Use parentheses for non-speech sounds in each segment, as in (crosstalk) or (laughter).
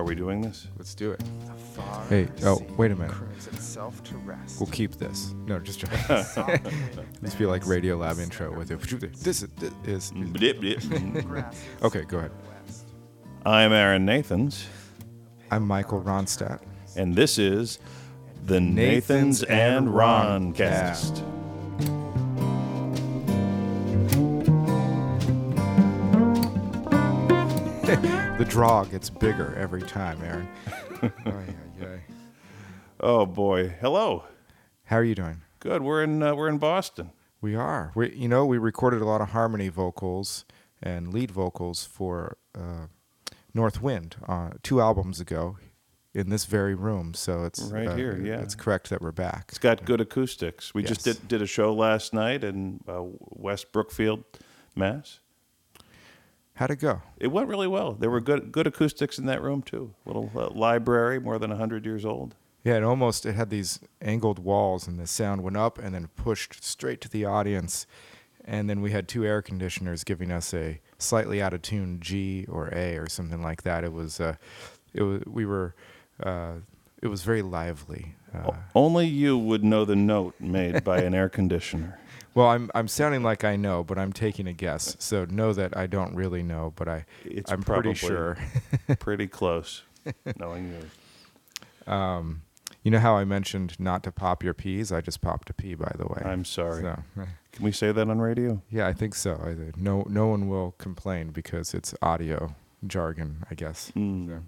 Are we doing this? Let's do it. Hey, oh, wait a minute. to rest. We'll keep this. No, just joking. Let's (laughs) (laughs) be like Radiolab intro with it. This is, this is Blip, blip. (laughs) Okay, go ahead. I'm Aaron Nathans, I'm Michael Ronstadt. and this is the Nathans, Nathans and and Ron Ron cast. The draw gets bigger every time, Aaron. (laughs) Ay, ay, ay. Oh boy, hello. How are you doing? Good. We're in uh, we're in Boston. We are. We, you know, we recorded a lot of harmony vocals and lead vocals for uh, North Wind uh, two albums ago in this very room. So it's Right uh, here, yeah. It's correct that we're back. It's got good acoustics. We just did did a show last night in uh, West Brookfield, Mass. How'd it go? It went really well. There were good good acoustics in that room too. Little uh, library, more than hundred years old. Yeah, it almost it had these angled walls, and the sound went up and then pushed straight to the audience. And then we had two air conditioners giving us a slightly out of tune G or A or something like that. It was, uh, it was we were, uh, it was very lively. Uh, Only you would know the note made by an air conditioner. Well, I'm I'm sounding like I know, but I'm taking a guess. So know that I don't really know, but I It's I'm pretty sure. (laughs) pretty close, knowing you. Um, you know how I mentioned not to pop your peas? I just popped a pea, by the way. I'm sorry. So, (laughs) Can we say that on radio? Yeah, I think so. I, no, no one will complain because it's audio jargon, I guess. Mm.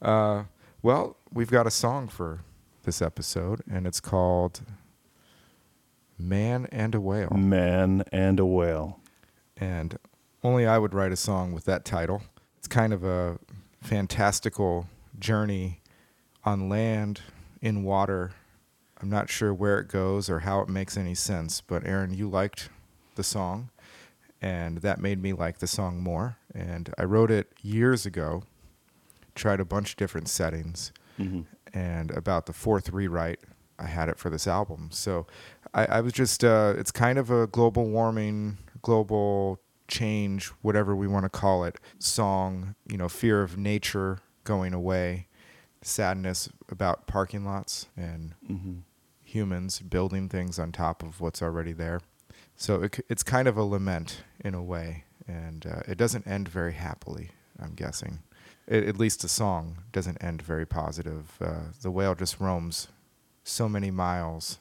Uh, well, we've got a song for this episode, and it's called "Man and a Whale." Man and a whale. And only I would write a song with that title. It's kind of a fantastical journey on land, in water. I'm not sure where it goes or how it makes any sense, but Aaron, you liked the song, and that made me like the song more. And I wrote it years ago, tried a bunch of different settings, Mhm. and about the fourth rewrite, I had it for this album. So I, I was just, uh, it's kind of a global warming, global change, whatever we want to call it, song, you know, fear of nature going away, sadness about parking lots and Mhm. humans building things on top of what's already there. So it, it's kind of a lament in a way, and uh, it doesn't end very happily, I'm guessing. It, at least the song doesn't end very positive. Uh, the whale just roams so many miles,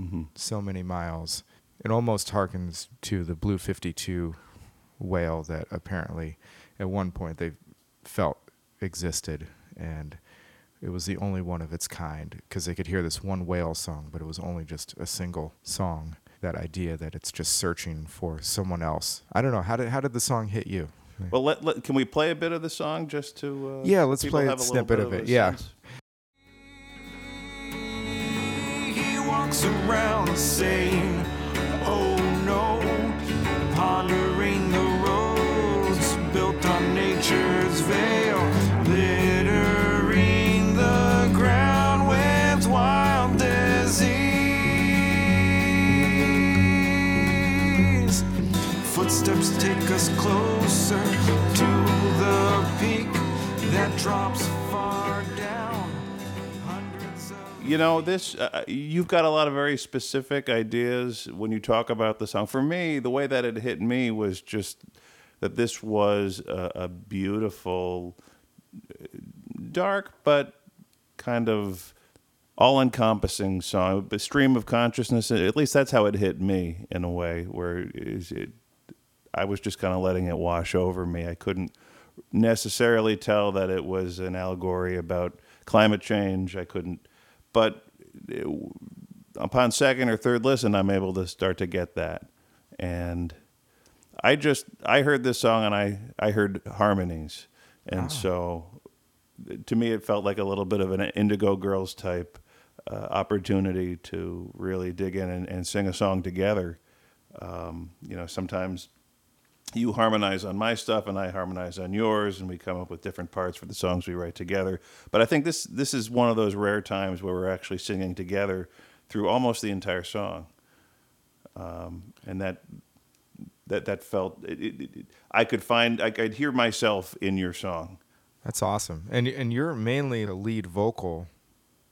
Mhm. so many miles. It almost harkens to the Blue 52 whale that apparently at one point they felt existed and it was the only one of its kind because they could hear this one whale song but it was only just a single song that idea that it's just searching for someone else i don't know how did how did the song hit you Well, let, let, can we play a bit of the song just to? Uh, Yeah, let's play a snippet bit of it, yeah. sense? Walks around saying, Oh no, pondering the roads built on nature's veil, littering the ground with wild disease. Footsteps take us closer to the peak that drops You know, this uh, you've got a lot of very specific ideas when you talk about the song. For me, the way that it hit me was just that this was a, a beautiful, uh, dark but kind of all-encompassing song, a stream of consciousness. At least that's how it hit me in a way where it. I was just kind of letting it wash over me. I couldn't necessarily tell that it was an allegory about climate change. I couldn't, but upon second or third listen, I'm able to start to get that. And I just I heard this song and I I heard harmonies, and so to me it felt like a little bit of an Indigo Girls type uh, opportunity to really dig in and, and sing a song together. Um, you know, sometimes you harmonize on my stuff and I harmonize on yours, and we come up with different parts for the songs we write together. But I think this this is one of those rare times where we're actually singing together through almost the entire song, um, and that that that felt it, it, it, I could find I could hear myself in your song, That's awesome. And and you're mainly a lead vocal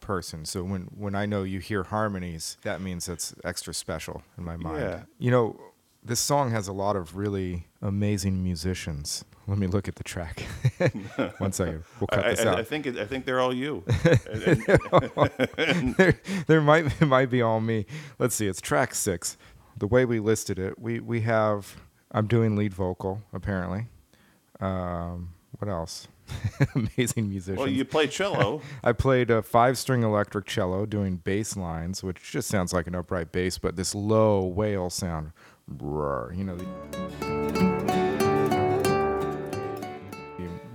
person. So when when I know you hear harmonies, that means that's extra special in my mind. Yeah. You know, this song has a lot of really amazing musicians. Let me look at the track. (laughs) One second. We'll cut I, this I, out. I think it, I think they're all you. (laughs) (laughs) There, there might might be all me. Let's see. It's track six. The way we listed it, we we have. I'm doing lead vocal apparently. Um, what else? Amazing musicians. well, you play cello. I played a five-string electric cello doing bass lines, which just sounds like an upright bass, but this low wail sound. Roar, you know. the-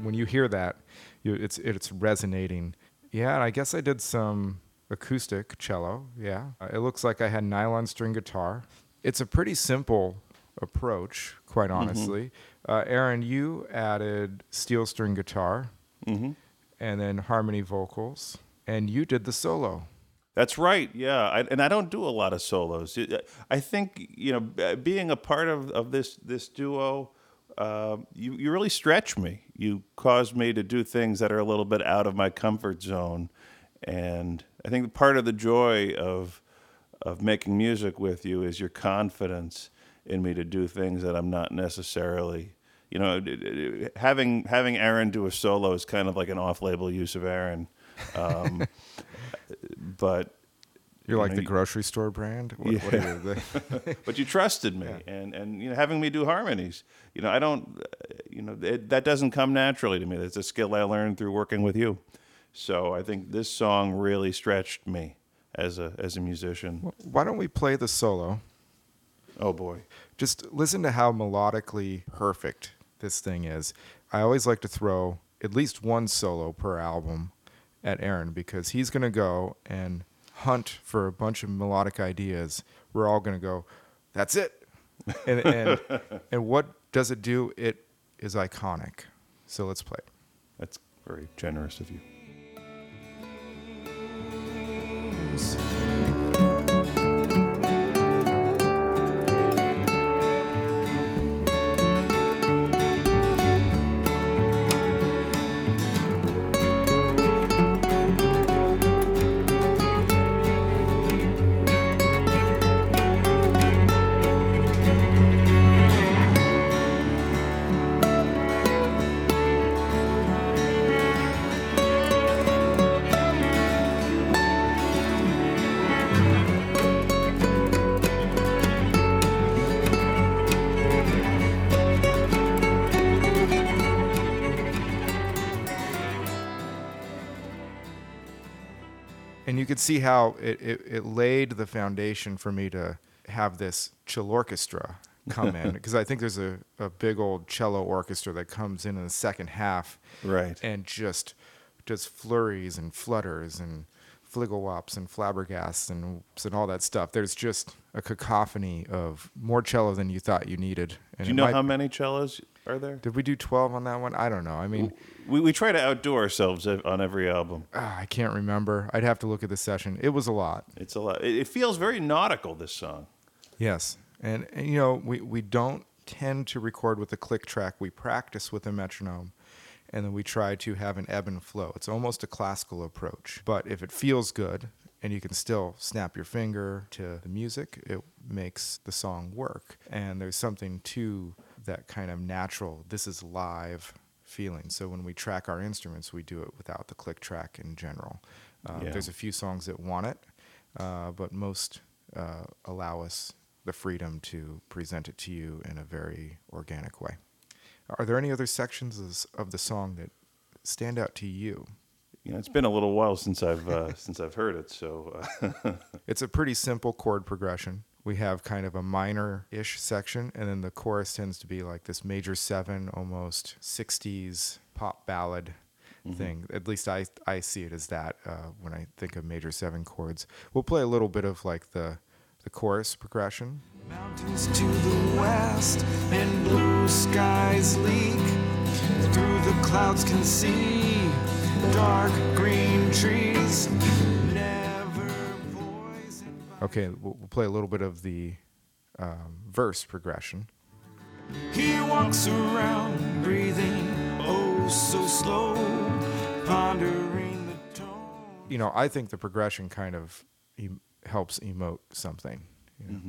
When you hear that, you, it's it's resonating. Yeah, and I guess I did some acoustic cello. Yeah, Uh, it looks like I had nylon string guitar. It's a pretty simple approach, quite honestly. Uh, Aaron, you added steel string guitar hmm and then harmony vocals, and you did the solo. That's right. Yeah, I, and I don't do a lot of solos. I think you know, being a part of, of this this duo, uh, you you really stretch me. You cause me to do things that are a little bit out of my comfort zone, and I think part of the joy of of making music with you is your confidence in me to do things that I'm not necessarily. You know, having having Aaron do a solo is kind of like an off-label use of Aaron. Um, (laughs) but You're You like know, the you- grocery store brand. What, what are you, (laughs) (laughs) but you trusted me and and you know having me do harmonies. You know i don't uh, you know it, that doesn't come naturally to me. That's a skill i learned through working with you. So i think this song really stretched me as a as a musician. Why don't we play the solo? oh boy. Just listen to how melodically perfect this thing is. I always like to throw at least one solo per album at Aaron because he's going to go and hunt for a bunch of melodic ideas. We're all going to go, that's it. (laughs) And, and, and what does it do? It is iconic. So let's play. that's very generous of you see how it, it, it laid the foundation for me to have this chill orchestra come in (laughs) because I think there's a, a big old cello orchestra that comes in in the second half right and just does flurries and flutters and fligglewops and flabbergasts and and all that stuff. There's just a cacophony of more cello than you thought you needed. And do you know might- how many cellos are there Did we do 12 on that one? I don't know. I mean, we, we try to outdo ourselves on every album ah, I can't remember. I'd have to look at the session. It was a lot. it's a lot it, it feels very nautical this song Yes, and, and you know we we don't tend to record with a click track. We practice with a metronome, and then we try to have an ebb and flow. It's almost a classical approach. But if it feels good and you can still snap your finger to the music, it makes the song work. And there's something to that kind of natural. This is live feeling. So when we track our instruments, we do it without the click track in general. Uh, Yeah. There's a few songs that want it, uh, but most uh, allow us the freedom to present it to you in a very organic way. Are there any other sections of- of the song that stand out to you? you know it's been a little while since i've uh, since i've heard it so uh, (laughs) It's a pretty simple chord progression. We have kind of a minor ish section, and then the chorus tends to be like this major seven, almost 60s pop ballad thing. At least I, I see it as that uh, when I think of major seven chords. We'll play a little bit of like the, the chorus progression. Mountains to the west and blue skies leak. Through the clouds can see dark green trees. Never poison. Okay, we'll, we'll play a little bit of the um, verse progression. He walks around breathing ears so slow, pondering the tone. You know, I think the progression kind of em- helps emote something. You know?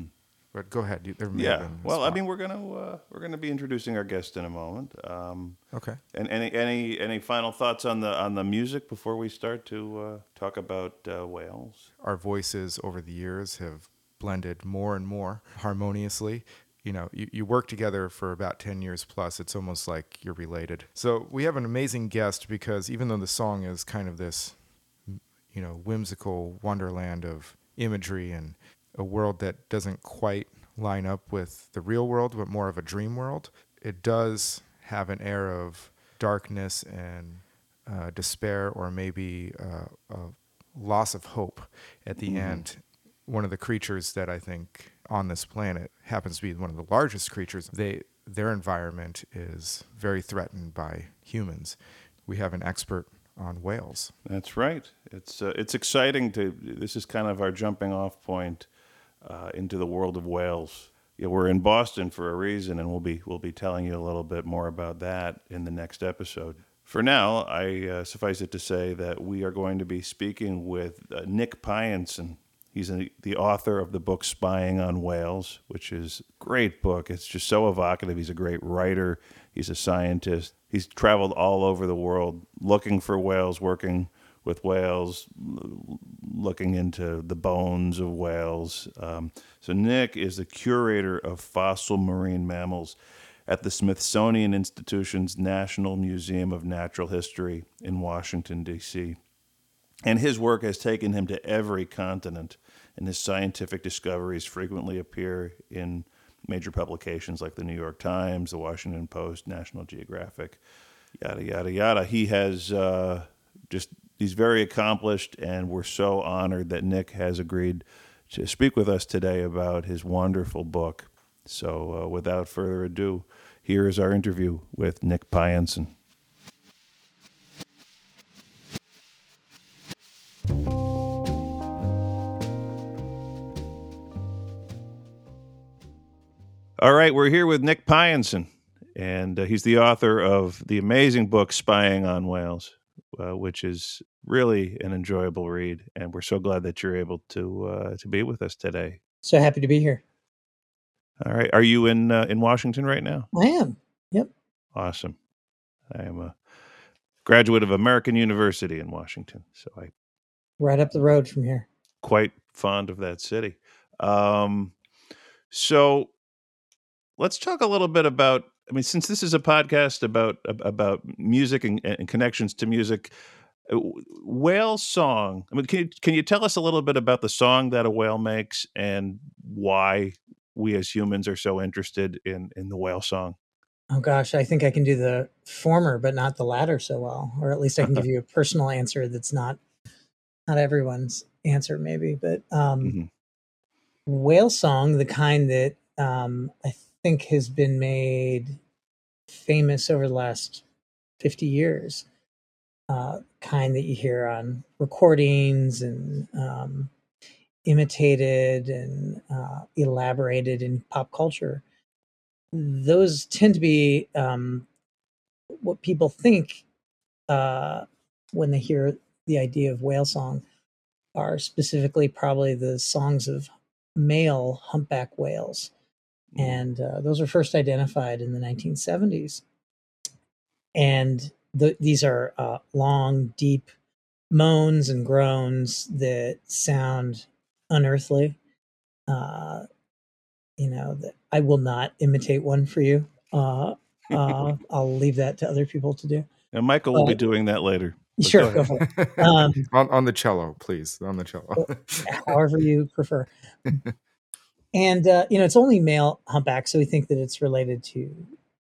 But go ahead. You, there may have Yeah. Well, I mean, we're gonna uh, we're gonna be introducing our guest in a moment. Um, okay. and any any any final thoughts on the on the music before we start to uh, talk about uh, whales? Our voices over the years have blended more and more harmoniously. You know, you, you work together for about 10 years plus, it's almost like you're related. So we have an amazing guest because even though the song is kind of this, you know, whimsical wonderland of imagery and a world that doesn't quite line up with the real world, but more of a dream world, it does have an air of darkness and uh, despair or maybe uh, a loss of hope at the end. One of the creatures that I think on this planet happens to be one of the largest creatures. They their environment is very threatened by humans. We have an expert on whales. That's right. It's uh, it's exciting to. This is kind of our jumping off point uh, into the world of. Yeah, we're in Boston for a reason, and we'll be we'll be telling you a little bit more about that in the next episode. For now, I uh, suffice it to say that we are going to be speaking with uh, Nick Pyenson. He's a, the author of the book Spying on Whales, which is a great book. It's just so evocative. He's a great writer. He's a scientist. He's traveled all over the world looking for whales, working with whales, looking into the bones of whales. Um, so, Nick is the curator of fossil marine mammals at the Smithsonian Institution's National Museum of Natural History in Washington, D.C. And his work has taken him to every continent, and his scientific discoveries frequently appear in major publications like the New York Times, the Washington Post, National Geographic, yada, yada, yada. He has uh, just, he's very accomplished, and we're so honored that Nick has agreed to speak with us today about his wonderful book. So, uh, without further ado, here is our interview with Nick Pyenson. All right, we're here with Nick Pyenson, and uh, he's the author of the amazing book Spying on Whales, uh, which is really an enjoyable read. And we're so glad that you're able to uh, to be with us today. So happy to be here. All right, are you in uh, in Washington right now? I am. Yep. Awesome. I am a graduate of American University in Washington, so I Right up the road from here. quite fond of that city. Um, so let's talk a little bit about. I mean, since this is a podcast about about music and, and connections to music, uh, whale song. I mean, can you, can you tell us a little bit about the song that a whale makes and why we as humans are so interested in in the whale song? Oh gosh, I think I can do the former, but not the latter so well. Or at least I can give (laughs) you a personal answer that's not not everyone's answer, maybe. But um, Mhm. whale song, the kind that um, I think has been made famous over the last fifty years, uh, kind that you hear on recordings and um, imitated and uh, elaborated in pop culture. Those tend to be um, what people think uh, when they hear the idea of whale song are specifically probably the songs of male humpback whales. And uh, those were first identified in the 1970s. And the, these are uh, long, deep moans and groans that sound unearthly. Uh, you know, that I will not imitate one for you. Uh, uh, (laughs) I'll leave that to other people to do. And Michael will be doing that later. (laughs) But Sure, go go for it. (laughs) Um, on, on the cello, please. On the cello. however you prefer. And uh, you know, it's only male humpback, so we think that it's related to,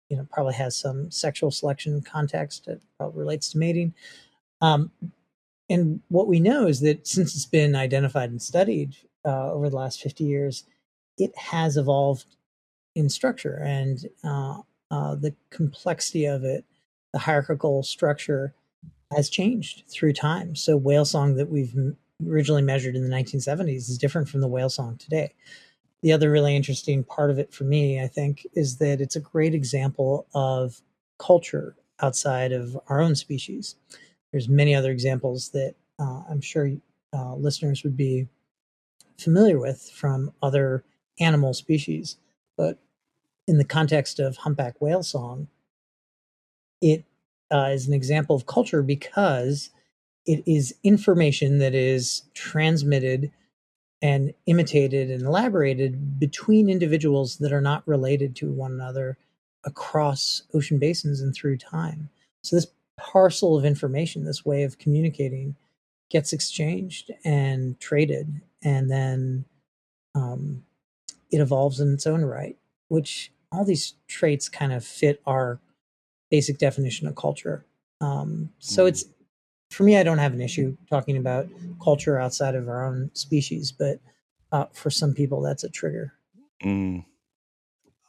you know, probably has some sexual selection context. It probably relates to mating. Um, and what we know is that since it's been identified and studied uh, over the last 50 years, it has evolved in structure and uh, uh, the complexity of it, the hierarchical structure has changed through time. So whale song that we've originally measured in the 1970s is different from the whale song today. The other really interesting part of it for me, I think, is that it's a great example of culture outside of our own species. There's many other examples that uh, I'm sure uh, listeners would be familiar with from other animal species, but in the context of humpback whale song, it uh, is an example of culture because it is information that is transmitted and imitated and elaborated between individuals that are not related to one another across ocean basins and through time. So this parcel of information, this way of communicating, gets exchanged and traded, and then um, it evolves in its own right. Which all these traits kind of fit our basic definition of culture. Um, so Mm. it's for me, I don't have an issue talking about culture outside of our own species, but uh, for some people, that's a trigger. Mm.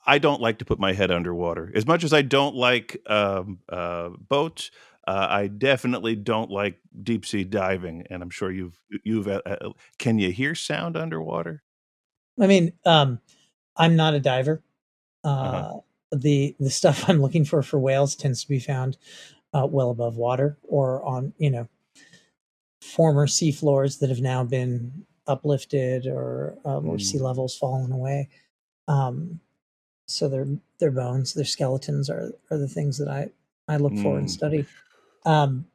I don't like to put my head underwater. As much as I don't like um, uh, boats, uh, I definitely don't like deep sea diving. And I'm sure you've you've. Uh, uh, can you hear sound underwater? I mean, um, I'm not a diver. Uh, Uh-huh. The the stuff (laughs) I'm looking for for whales tends to be found uh, well above water or on you know former sea floors that have now been uplifted or um, or sea Mm. levels fallen away. Um, so their their bones, their skeletons are are the things that I I look for and Mm. study. Um,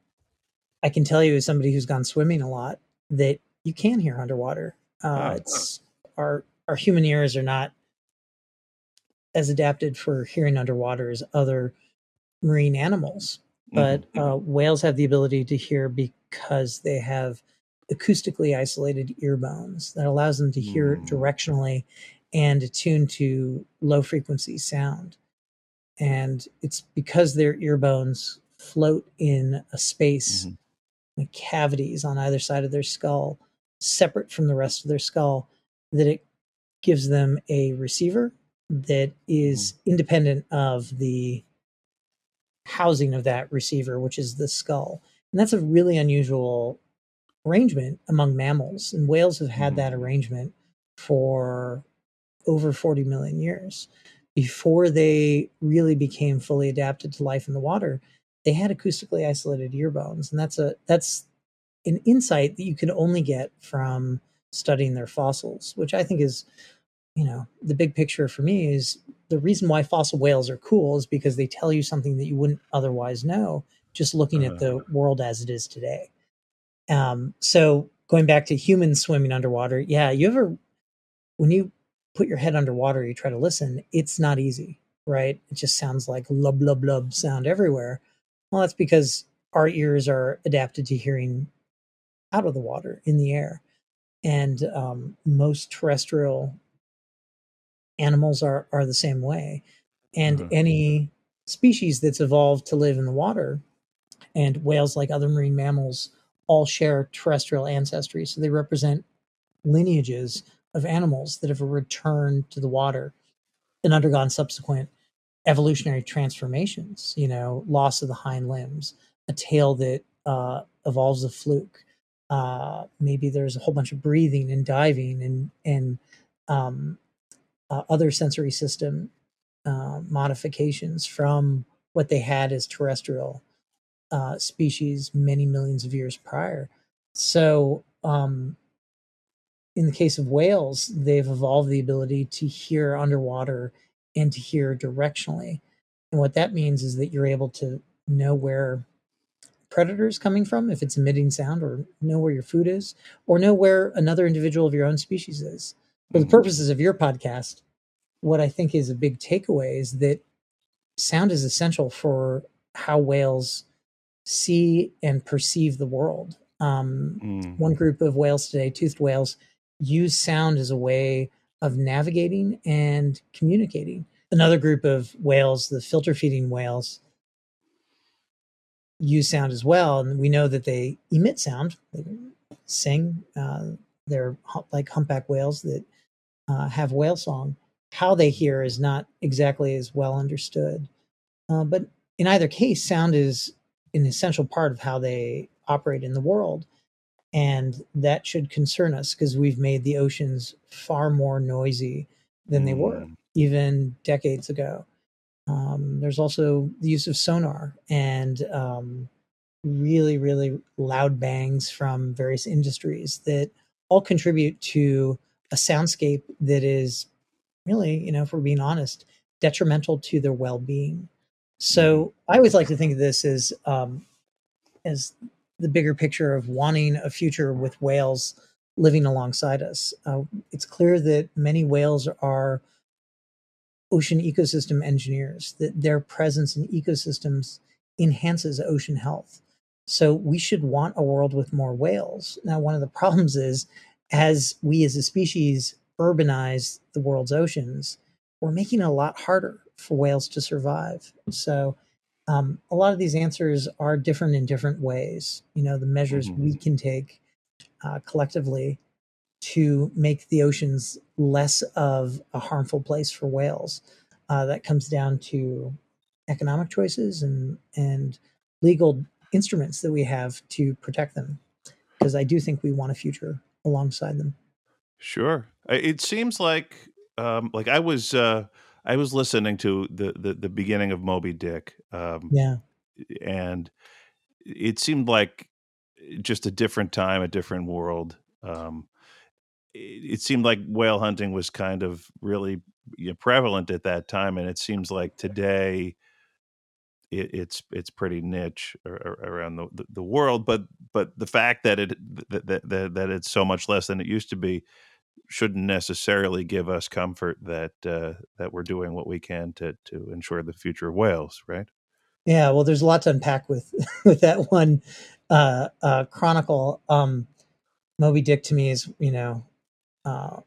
I can tell you as somebody who's gone swimming a lot that you can hear underwater. Uh, Oh. it's our our human ears are not as adapted for hearing underwater as other marine animals, but Mhm. uh, whales have the ability to hear because they have acoustically isolated ear bones that allows them to hear Mm. directionally and attune to low frequency sound. And it's because their ear bones float in a space, Mhm. like cavities on either side of their skull, separate from the rest of their skull, that it gives them a receiver that is independent of the housing of that receiver, which is the skull. And that's a really unusual arrangement among mammals. And whales have had that Mhm. arrangement for over 40 million years. Before they really became fully adapted to life in the water, they had acoustically isolated ear bones. And that's a that's an insight that you can only get from studying their fossils, which I think is, you know, the big picture for me is the reason why fossil whales are cool is because they tell you something that you wouldn't otherwise know just looking at the world as it is today. Um, so going back to humans swimming underwater, yeah, you ever when you put your head underwater, you try to listen, it's not easy, right? It just sounds like lub lub lub sound everywhere. Well, that's because our ears are adapted to hearing out of the water in the air, and um, most terrestrial animals are are the same way. And Uh-huh. any species that's evolved to live in the water, and whales, like other marine mammals, all share terrestrial ancestry. So they represent lineages of animals that have returned to the water and undergone subsequent evolutionary transformations. You know, loss of the hind limbs, a tail that uh, evolves a fluke. Uh, maybe there's a whole bunch of breathing and diving and and um, uh, other sensory system uh, modifications from what they had as terrestrial uh, species many millions of years prior. So, um, in the case of whales, they've evolved the ability to hear underwater and to hear directionally. And what that means is that you're able to know where predator is coming from, if it's emitting sound, or know where your food is, or know where another individual of your own species is. For the purposes of your podcast, what I think is a big takeaway is that sound is essential for how whales see and perceive the world. Um, Mm. one group of whales today, toothed whales, use sound as a way of navigating and communicating. Another group of whales, the filter feeding whales, use sound as well. And we know that they emit sound, they sing. Uh, they're like humpback whales that uh, have whale song. How they hear is not exactly as well understood. Uh, but in either case, sound is an essential part of how they operate in the world. And that should concern us because we've made the oceans far more noisy than they were Mm. even decades ago. Um, there's also the use of sonar and um, really, really loud bangs from various industries that all contribute to a soundscape that is really, you know, if we're being honest, detrimental to their well-being. So I always like to think of this as um, as the bigger picture of wanting a future with whales living alongside us. Uh, it's clear that many whales are ocean ecosystem engineers, that their presence in ecosystems enhances ocean health. So we should want a world with more whales. Now, one of the (laughs) problems is as we as a species urbanize the world's oceans, we're making it a lot harder for whales to survive. So um, a lot of these answers are different in different ways. You know, the measures Mhm. we can take uh, collectively to make the oceans less of a harmful place for whales. Uh, that comes down to economic choices and and legal instruments that we have to protect them. Because I do think we want a future alongside them. Sure. It seems like um, like I was uh, I was listening to the, the the beginning of Moby Dick, um, Yeah. and it seemed like just a different time, a different world. Um, it, it seemed like whale hunting was kind of really you know, prevalent at that time, and it seems like today it, it's it's pretty niche ar- ar- around the, the, the world. But but the fact that it that that that it's so much less than it used to be shouldn't necessarily give us comfort that uh, that we're doing what we can to to ensure the future of whales, right? Yeah, well, there's a lot to unpack with (laughs) with that one uh, uh, chronicle. Um, Moby Dick to me is, you know, uh,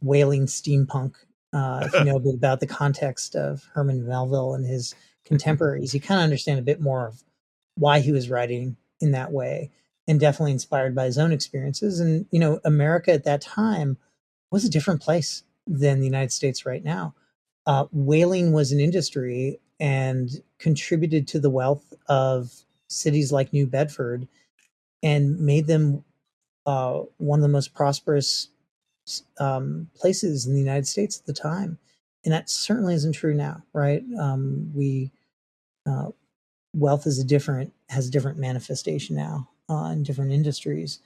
whaling steampunk. Uh, if you know a bit about the context of Herman Melville and his contemporaries, you kind of understand a bit more of why he was writing in that way, and definitely inspired by his own experiences. And you know, America at that time was a different place than the United States right now. Uh, whaling was an industry and contributed to the wealth of cities like New Bedford and made them uh, one of the most prosperous um, places in the United States at the time. And that certainly isn't true now, right? Um, we uh, wealth is a different has a different manifestation now uh, in different industries,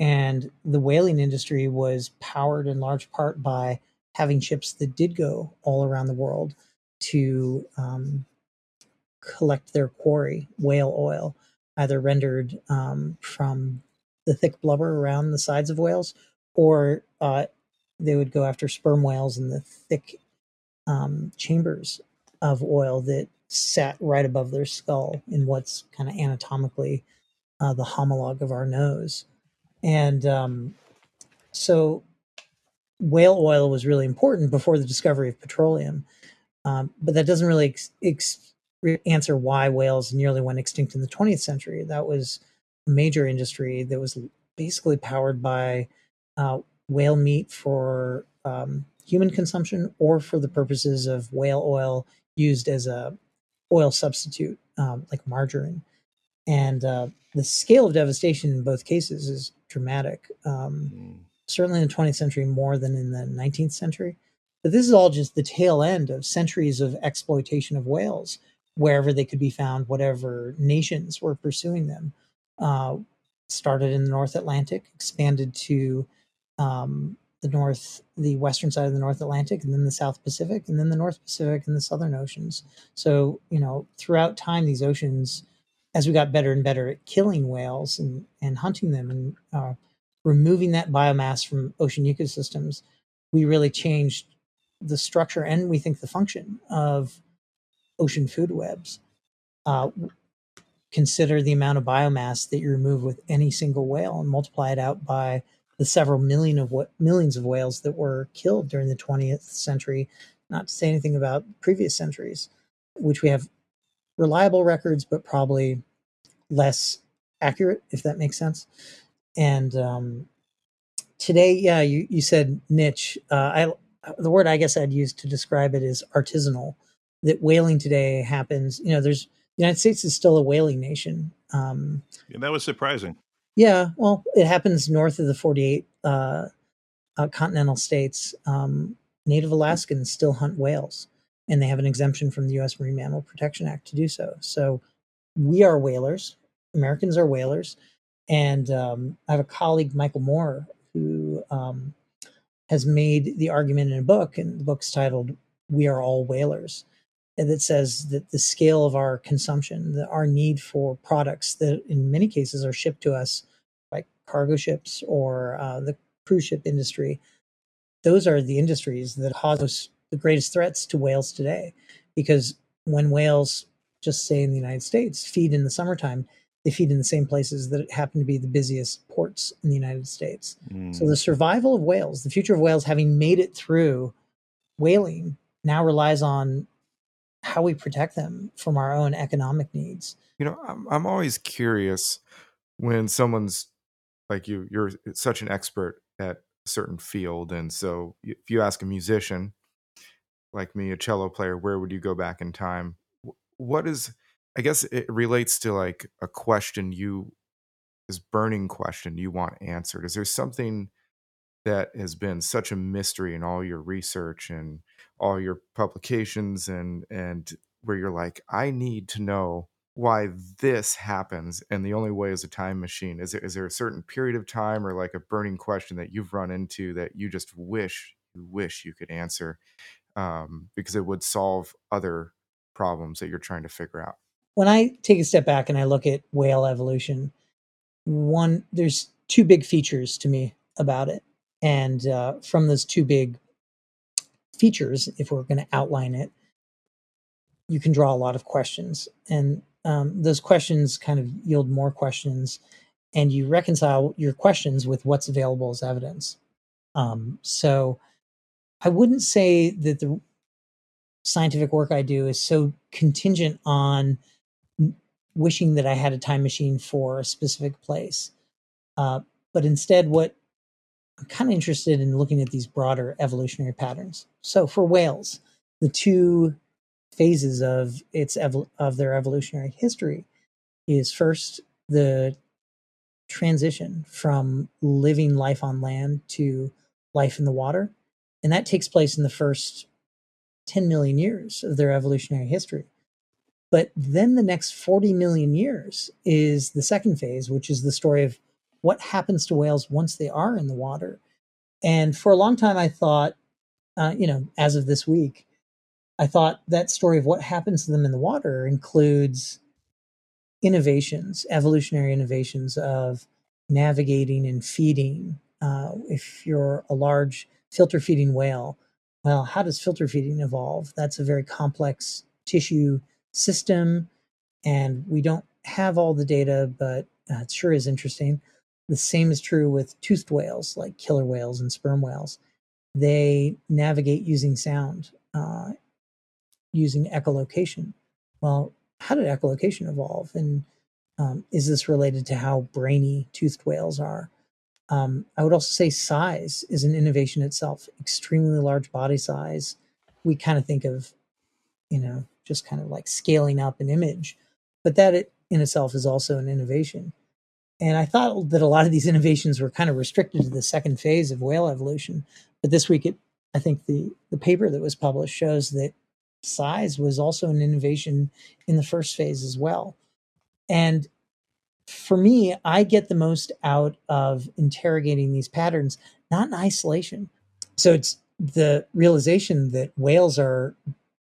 and the whaling industry was powered in large part by having ships that did go all around the world to um, collect their quarry, whale oil, either rendered um, from the thick blubber around the sides of whales, or uh, they would go after sperm whales in the thick um, chambers of oil that sat right above their skull in what's kind of anatomically uh, the homologue of our nose. And um, so whale oil was really important before the discovery of petroleum. Um, but that doesn't really ex- ex- answer why whales nearly went extinct in the 20th century. That was a major industry that was basically powered by uh, whale meat for um, human consumption or for the purposes of whale oil used as a oil substitute, um, like margarine. And uh, the scale of devastation in both cases is dramatic. Um, Mm. certainly in the 20th century more than in the 19th century. But this is all just the tail end of centuries of exploitation of whales wherever they could be found, whatever nations were pursuing them. Uh, started in the North Atlantic, expanded to um, the North, the western side of the North Atlantic, and then the South Pacific, and then the North Pacific and the Southern oceans. So, you know, throughout time, these oceans, as we got better and better at killing whales and, and hunting them and uh, removing that biomass from ocean ecosystems, we really changed the structure and we think the function of ocean food webs. Uh, consider the amount of biomass that you remove with any single whale and multiply it out by the several million of what millions of whales that were killed during the 20th century not to say anything about previous centuries which we have reliable records but probably less accurate if that makes sense and um, today yeah you, you said niche uh, i the word i guess i'd use to describe it is artisanal that whaling today happens you know there's the united states is still a whaling nation um, And that was surprising. Yeah well it happens north of the 48 uh, uh, continental states um, native alaskans still hunt whales and they have an exemption from the U.S. Marine Mammal Protection Act to do so. So we are whalers. Americans are whalers, and um, I have a colleague, Michael Moore, who um, has made the argument in a book, and the book's titled "We Are All Whalers." that says that the scale of our consumption, the, our need for products that in many cases are shipped to us cargo ships or uh, the cruise ship industry, those are the industries that cause the greatest threats to whales today. Because when whales, just say in the United States, feed in the summertime, they feed in the same places that happen to be the busiest ports in the United States. Mm. So the survival of whales, the future of whales having made it through whaling, now relies on how we protect them from our own economic needs. You know, I'm I'm always curious when someone's like you, you're such an expert at a certain field, and so if you ask a musician like me, a cello player, where would you go back in time? What is I guess it relates to like a question you this burning question you want answered. Is there something that has been such a mystery in all your research and all your publications and and where you're like i need to know why this happens and the only way is a time machine. Is there, is there a certain period of time or like a burning question that you've run into that you just wish you wish you could answer um, because it would solve other problems that you're trying to figure out? When i take a step back and i look at whale evolution one there's two big features to me about it. And uh, from those two big features, if we're going to outline it, you can draw a lot of questions. And um, those questions kind of yield more questions, and you reconcile your questions with what's available as evidence. Um, so I wouldn't say that the scientific work I do is so contingent on wishing that I had a time machine for a specific place. Uh, but instead, what I'm kind of interested in looking at these broader evolutionary patterns. So for whales, the two phases of its evol- of their evolutionary history is first the transition from living life on land to life in the water, and that takes place in the first 10 million years of their evolutionary history. But then the next 40 million years is the second phase, which is the story of what happens to whales once they are in the water. And for a long time, I thought, uh, you know, as of this week, I thought that story of what happens to them in the water includes innovations, evolutionary innovations of navigating and feeding. Uh, if you're a large filter feeding whale, well, how does filter feeding evolve? That's a very complex tissue system, and we don't have all the data, but uh, it sure is interesting. The same is true with toothed whales like killer whales and sperm whales. They navigate using sound, uh, using echolocation. Well, how did echolocation evolve? And um, is this related to how brainy toothed whales are? Um, I would also say size is an innovation itself, extremely large body size. We kind of think of, you know, just kind of like scaling up an image, but that it, in itself is also an innovation. And I thought that a lot of these innovations were kind of restricted to the second phase of whale evolution. But this week, it, I think the, the paper that was published shows that size was also an innovation in the first phase as well. And for me, I get the most out of interrogating these patterns, not in isolation. So it's the realization that whales are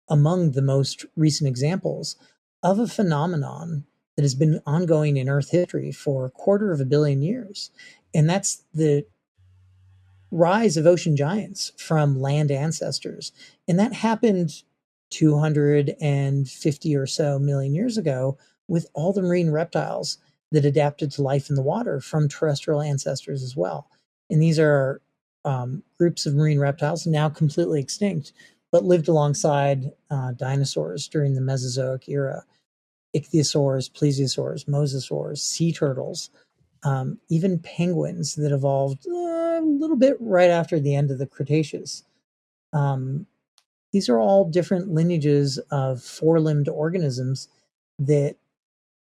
among the most recent examples of a phenomenon that has been ongoing in Earth history for a quarter of a billion years. And that's the rise of ocean giants from land ancestors. And that happened 250 or so million years ago with all the marine reptiles that adapted to life in the water from terrestrial ancestors as well. And these are um, groups of marine reptiles now completely extinct, but lived alongside uh, dinosaurs during the Mesozoic era ichthyosaurs, plesiosaurs, mosasaurs, sea turtles, um, even penguins that evolved uh, a little bit right after the end of the Cretaceous. Um, these are all different lineages of four limbed organisms that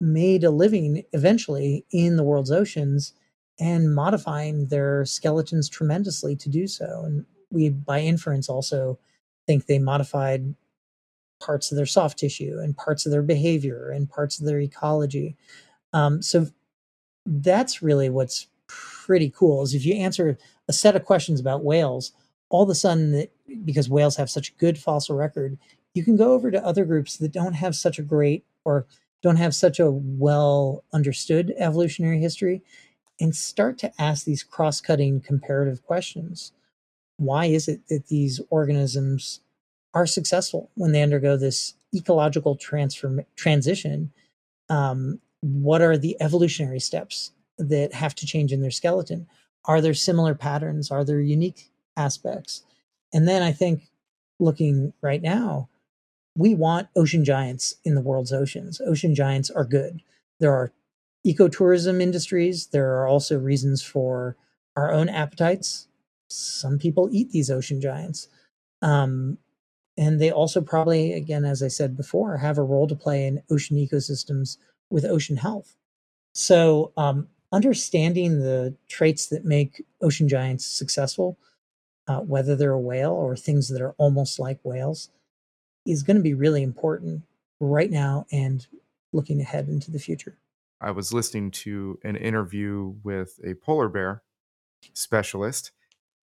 made a living eventually in the world's oceans and modifying their skeletons tremendously to do so. And we, by inference, also think they modified parts of their soft tissue and parts of their behavior and parts of their ecology. Um, so that's really what's pretty cool is if you answer a set of questions about whales, all of a sudden, because whales have such a good fossil record, you can go over to other groups that don't have such a great or don't have such a well understood evolutionary history and start to ask these cross cutting comparative questions. Why is it that these organisms are successful when they undergo this ecological transform transition? Um, what are the evolutionary steps that have to change in their skeleton? Are there similar patterns? Are there unique aspects? And then I think looking right now, we want ocean giants in the world's oceans. Ocean giants are good. There are ecotourism industries. There are also reasons for our own appetites. Some people eat these ocean giants. Um, and they also probably, again, as I said before, have a role to play in ocean ecosystems with ocean health. So, um, understanding the traits that make ocean giants successful, uh, whether they're a whale or things that are almost like whales, is going to be really important right now and looking ahead into the future. I was listening to an interview with a polar bear specialist,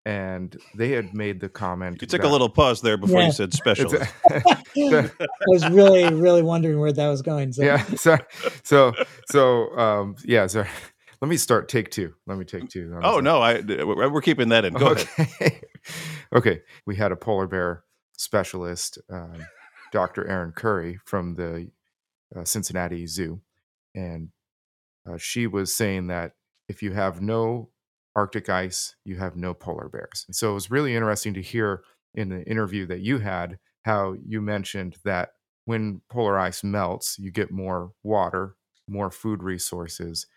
and they had made the comment. You took that- a little pause there before Yeah. you said It's specialist. (laughs) I was really, really wondering where that was going. So. yeah. So, so, so, um, yeah. So, (laughs) let me start take two. Let me take two. on this oh one. no, I we're we're keeping that in. Go ahead. (laughs) okay. We had a polar bear specialist, um, Dr. Erin Curry from the uh, Cincinnati Zoo, and uh, she was saying that if you have no Arctic ice, you have no polar bears. So it was really interesting to hear in the interview that you had how you mentioned that when polar ice melts, you get more water, more food resources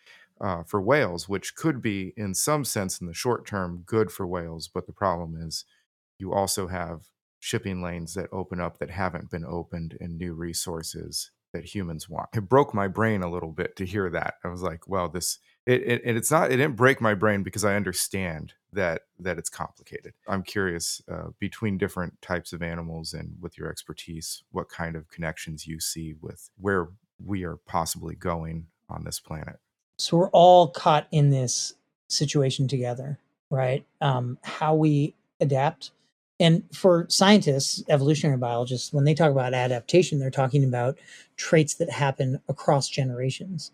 uh, for whales, which could be, in some sense, in the short term, good for whales. But the problem is, you also have shipping lanes that open up that haven't been opened and new resources that humans want. It broke my brain a little bit to hear that. I was like, well, this it, it and it's not it didn't break my brain because I understand that that it's complicated. I'm curious uh, between different types of animals and with your expertise, what kind of connections you see with where we are possibly going on this planet. So we're all caught in this situation together right? Um, how we adapt. And for scientists evolutionary biologists when they talk about adaptation they're talking about traits that happen across generations.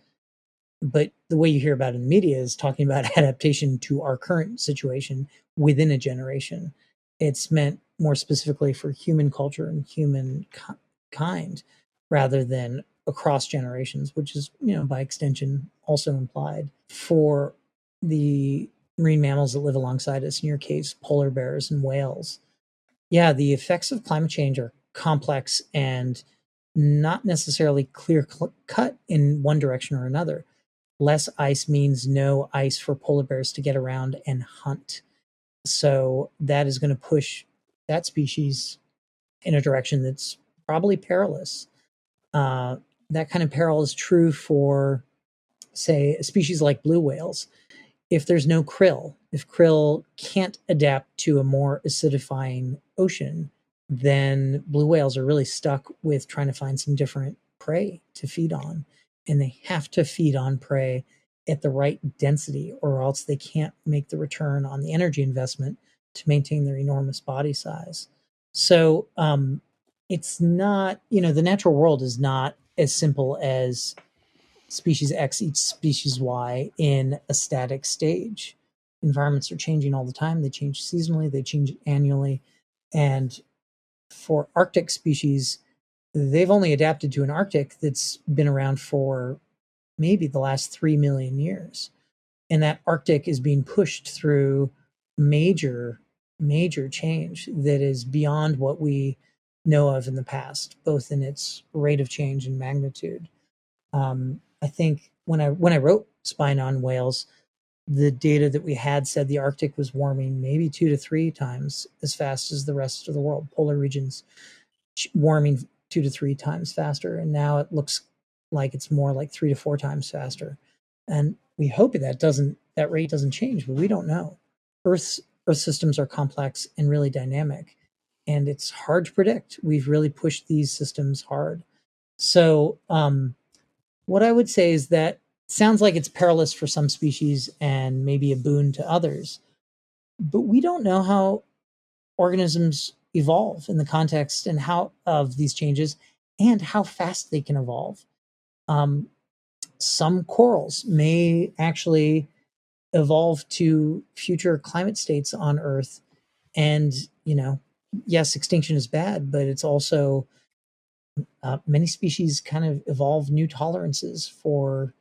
But the way you hear about it in the media is talking about (laughs) adaptation to our current situation within a generation. It's meant more specifically for human culture and human kind rather than across generations, which is, you know, by extension also implied for the marine mammals that live alongside us, in your case, polar bears and whales. Yeah, the effects of climate change are complex and not necessarily clear cl- cut in one direction or another. Less ice means no ice for polar bears to get around and hunt. So that is going to push that species in a direction that's probably perilous. Uh, that kind of peril is true for, say, a species like blue whales. If there's no krill, if krill can't adapt to a more acidifying ocean, then blue whales are really stuck with trying to find some different prey to feed on. And they have to feed on prey at the right density, or else they can't make the return on the energy investment to maintain their enormous body size. So um, it's not, you know, the natural world is not as simple as species X eats species Y in a static stage. Environments are changing all the time. They change seasonally, they change annually. And for Arctic species, they've only adapted to an Arctic that's been around for maybe the last 3 million years. And that Arctic is being pushed through major, major change that is beyond what we know of in the past, both in its rate of change and magnitude. Um, I think when I when I wrote Spying on Whales, the data that we had said the Arctic was warming maybe two to three times as fast as the rest of the world. Polar regions warming two to three times faster, and now it looks like it's more like three to four times faster. And we hope that doesn't that rate doesn't change, but we don't know. Earth's Earth systems are complex and really dynamic, and it's hard to predict. We've really pushed these systems hard. So, um, what I would say is that sounds like it's perilous for some species and maybe a boon to others, but we don't know how organisms evolve in the context and how of these changes and how fast they can evolve. Um, some corals may actually evolve to future climate states on Earth, and you know, yes, extinction is bad, but it's also uh, many species kind of evolve new tolerances for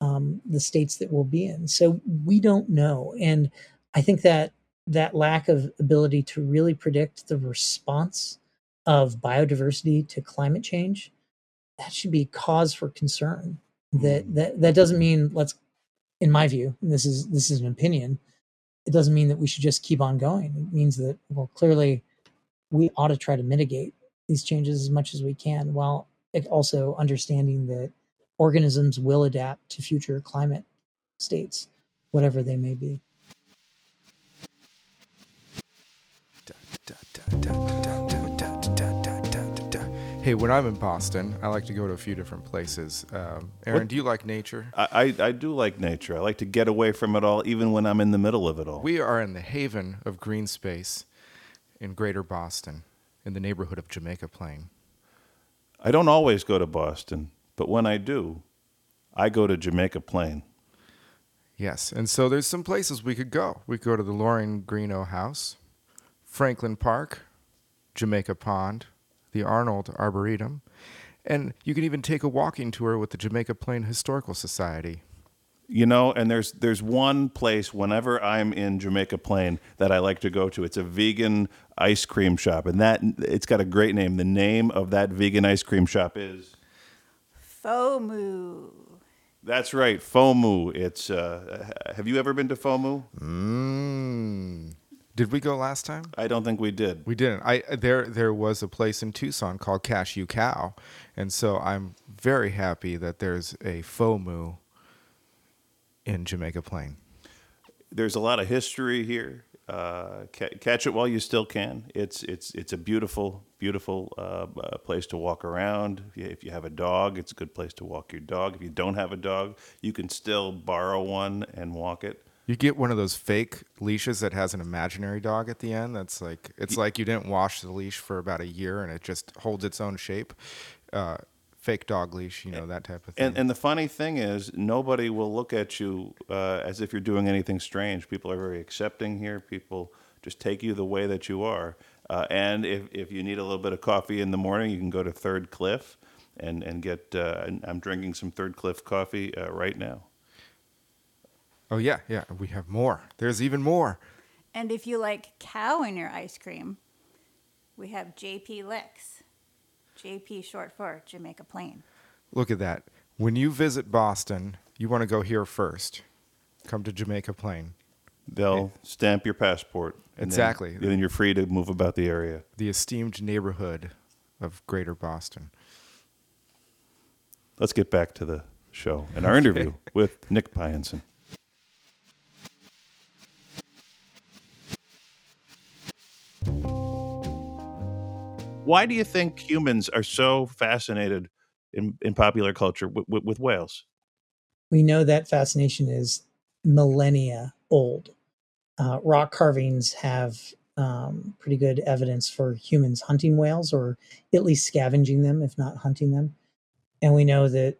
um, the states that we'll be in. So we don't know, and I think that that lack of ability to really predict the response of biodiversity to climate change that should be cause for concern that Mm. that that doesn't mean let's in my view and this is this is an opinion it doesn't mean that we should just keep on going it means that well clearly we ought to try to mitigate these changes as much as we can while also understanding that organisms will adapt to future climate states whatever they may be Hey, when I'm in Boston, I like to go to a few different places. Um, Aaron, What- do you like nature? I, I, I do like nature. I like to get away from it all, even when I'm in the middle of it all. We are in the haven of green space in greater Boston, in the neighborhood of Jamaica Plain. I don't always go to Boston, but when I do, I go to Jamaica Plain. Yes, and so there's some places we could go. We could go to the Loring Greenough House, Franklin Park, Jamaica Pond, the Arnold Arboretum, and you can even take a walking tour with the Jamaica Plain Historical Society. You know, and there's there's one place whenever I'm in Jamaica Plain that I like to go to. It's a vegan ice cream shop, and that it's got a great name. The name of that vegan ice cream shop is FOMU. that's right, FOMU. It's uh, have you ever been to FOMU? Mmm. Did we go last time? I don't think we did. We didn't. I there there was a place in Tucson called Cashew Cow, and so I'm very happy that there's a FOMU in Jamaica Plain. there's a lot of history here. Uh, ca- catch it while you still can. It's it's it's a beautiful beautiful uh, uh, place to walk around. If you, if you have a dog, it's a good place to walk your dog. If you don't have a dog, you can still borrow one and walk it. You get one of those fake leashes that has an imaginary dog at the end. That's like it's like you didn't wash the leash for about a year and it just holds its own shape. Uh, fake dog leash, you know that type of thing. And and the funny thing is, nobody will look at you uh, as if you're doing anything strange. People are very accepting here. People just take you the way that you are. Uh, and if, if you need a little bit of coffee in the morning, you can go to Third Cliff and and get. Uh, I'm drinking some Third Cliff coffee uh, right now. oh yeah, yeah. We have more. There's even more. And if you like cow in your ice cream, we have JP Licks. JP short for Jamaica Plain. Look at that. When you visit Boston, you want to go here first. Come to Jamaica Plain, They'll stamp your passport. and then- Exactly. and then you're free to move about the area. the esteemed neighborhood of Greater Boston. Let's get back to the show and our interview with Nick Pyenson. Why do you think humans are so fascinated in, in popular culture with, with, with whales? we know that fascination is millennia old. Uh, rock carvings have um, pretty good evidence for humans hunting whales or at least scavenging them, if not hunting them. And we know that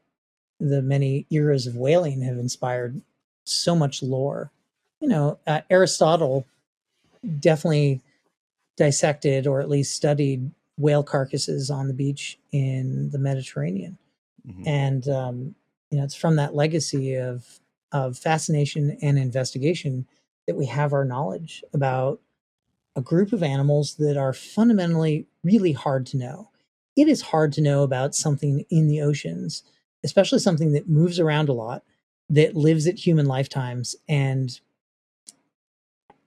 the many eras of whaling have inspired so much lore. You know, uh, Aristotle definitely dissected or at least studied whale carcasses on the beach in the Mediterranean Mhm. and um, you know it's from that legacy of of fascination and investigation that we have our knowledge about a group of animals that are fundamentally really hard to know. It is hard to know about something in the oceans, especially something that moves around a lot, that lives at human lifetimes and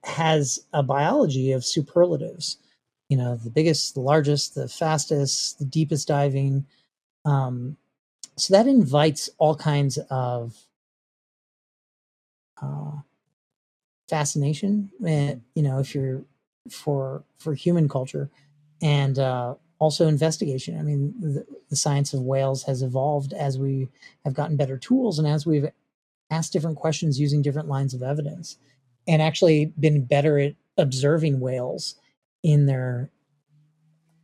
has a biology of superlatives. You know, the biggest, the largest, the fastest, the deepest diving. Um, so that invites all kinds of uh, fascination. eh, you know, if you're for for human culture, and uh, also investigation. I mean, the, the science of whales has evolved as we have gotten better tools and as we've asked different questions using different lines of evidence, and actually been better at observing whales in their